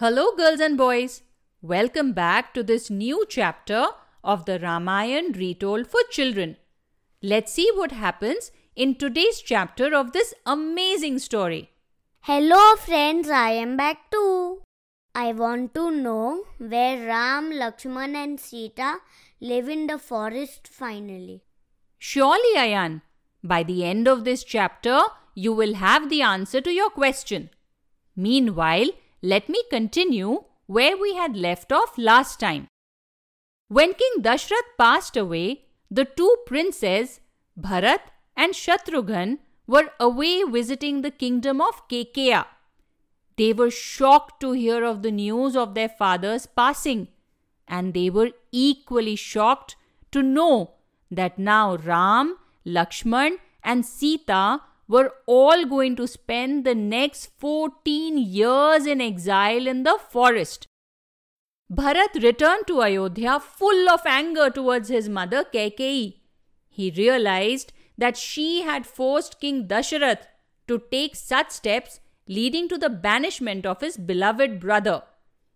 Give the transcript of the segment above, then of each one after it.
Hello, girls and boys. Welcome back to this new chapter of the Ramayan retold for children. Let's see what happens in today's chapter of this amazing story. Hello, friends, I am back too. I want to know where Ram, Lakshman, and Sita live in the forest finally. Surely, Ayan, by the end of this chapter, you will have the answer to your question. Meanwhile, let me continue where we had left off last time. When King Dashrath passed away, the two princes, Bharat and Shatrughan, were away visiting the kingdom of Kekeya. They were shocked to hear of the news of their father's passing, and they were equally shocked to know that now Ram, Lakshman, and Sita were all going to spend the next 14 years in exile in the forest. Bharat returned to Ayodhya full of anger towards his mother Kaikeyi. He realized that she had forced King Dasharath to take such steps leading to the banishment of his beloved brother.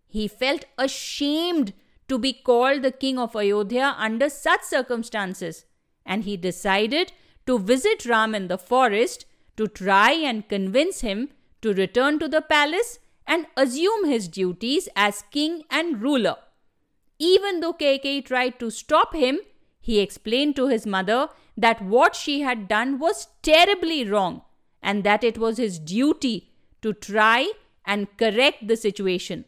He felt ashamed to be called the king of Ayodhya under such circumstances, and he decided to visit Ram in the forest to try and convince him to return to the palace and assume his duties as king and ruler. Even though Kaikeyi tried to stop him, he explained to his mother that what she had done was terribly wrong and that it was his duty to try and correct the situation.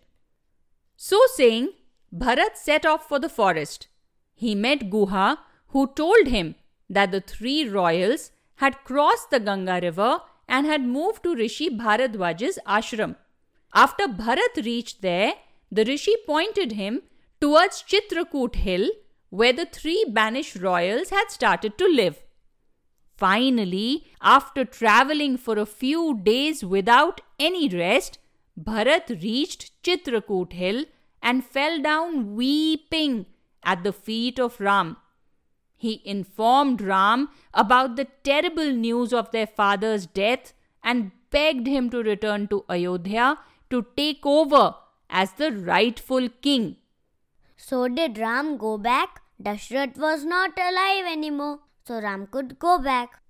So saying, Bharat set off for the forest. He met Guha, who told him that the three royals had crossed the Ganga river and had moved to Rishi Bharadwaj's ashram. After Bharat reached there, the Rishi pointed him towards Chitrakoot hill where the three banished royals had started to live. Finally, after traveling for a few days without any rest, Bharat reached Chitrakoot hill and fell down weeping at the feet of Ram. He informed Ram about the terrible news of their father's death and begged him to return to Ayodhya to take over as the rightful king. So did Ram go back? Dashrath was not alive anymore, so Ram could go back.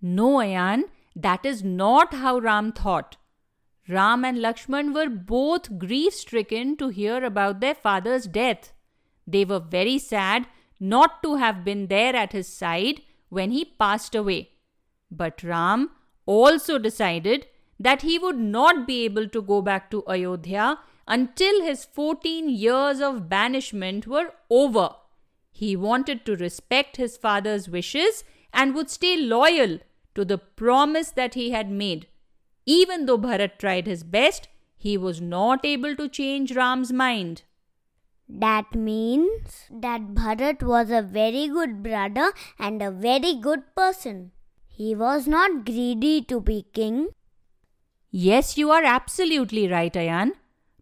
No, Ayan, that is not how Ram thought. Ram and Lakshman were both grief stricken to hear about their father's death. They were very sad not to have been there at his side when he passed away. But Ram also decided that he would not be able to go back to Ayodhya until his 14 years of banishment were over. He wanted to respect his father's wishes and would stay loyal to the promise that he had made. Even though Bharat tried his best, he was not able to change Ram's mind. That means that Bharat was a very good brother and a very good person. He was not greedy to be king. Yes, you are absolutely right, Ayan.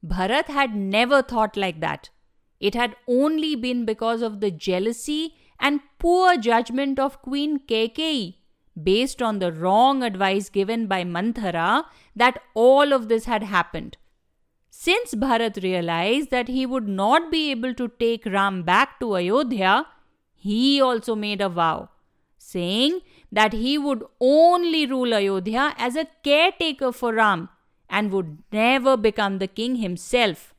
Bharat had never thought like that. It had only been because of the jealousy and poor judgment of Queen Kaikeyi, based on the wrong advice given by Manthara, that all of this had happened. Since Bharat realized that he would not be able to take Ram back to Ayodhya, he also made a vow, saying that he would only rule Ayodhya as a caretaker for Ram and would never become the king himself.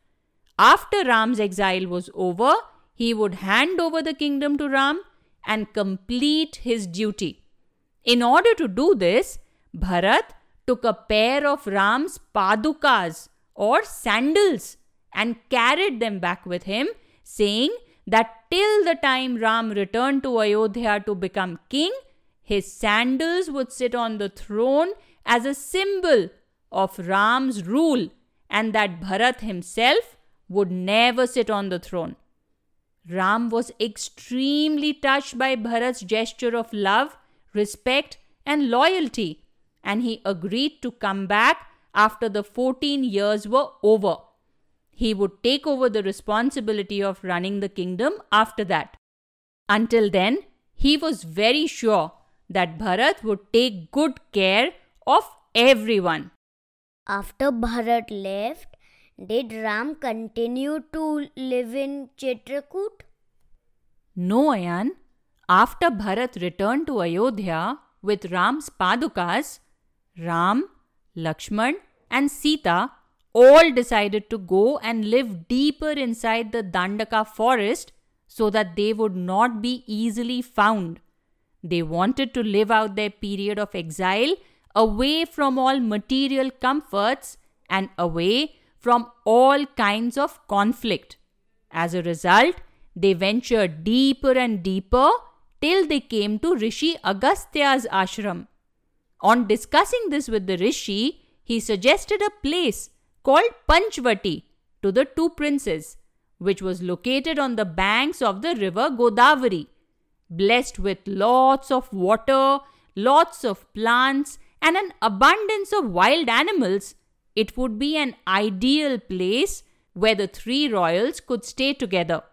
After Ram's exile was over, he would hand over the kingdom to Ram and complete his duty. In order to do this, Bharat took a pair of Ram's padukas or sandals and carried them back with him, saying that till the time Ram returned to Ayodhya to become king, his sandals would sit on the throne as a symbol of Ram's rule, and that Bharat himself would never sit on the throne. Ram was extremely touched by Bharat's gesture of love, respect, and loyalty, and he agreed to come back after the 14 years were over. He would take over the responsibility of running the kingdom after that. Until then, he was very sure that Bharat would take good care of everyone. After Bharat left, Did Ram continue to live in Chitrakoot? No, Ayan. After Bharat returned to Ayodhya with Ram's Padukas, Ram, Lakshman, and Sita all decided to go and live deeper inside the Dandaka forest so that they would not be easily found. They wanted to live out their period of exile away from all material comforts and away from all kinds of conflict. As a result, they ventured deeper and deeper till they came to Rishi Agastya's ashram. On discussing this with the Rishi, he suggested a place called Panchvati to the two princes, which was located on the banks of the river Godavari, blessed with lots of water, lots of plants, and an abundance of wild animals. It would be an ideal place where the three royals could stay together.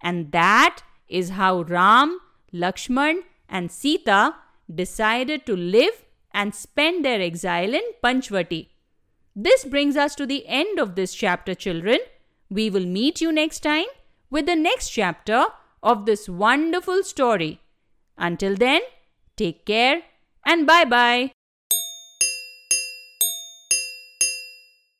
And that is how Ram, Lakshman, and Sita decided to live and spend their exile in Panchvati. This brings us to the end of this chapter, children. We will meet you next time with the next chapter of this wonderful story. Until then, take care and bye bye.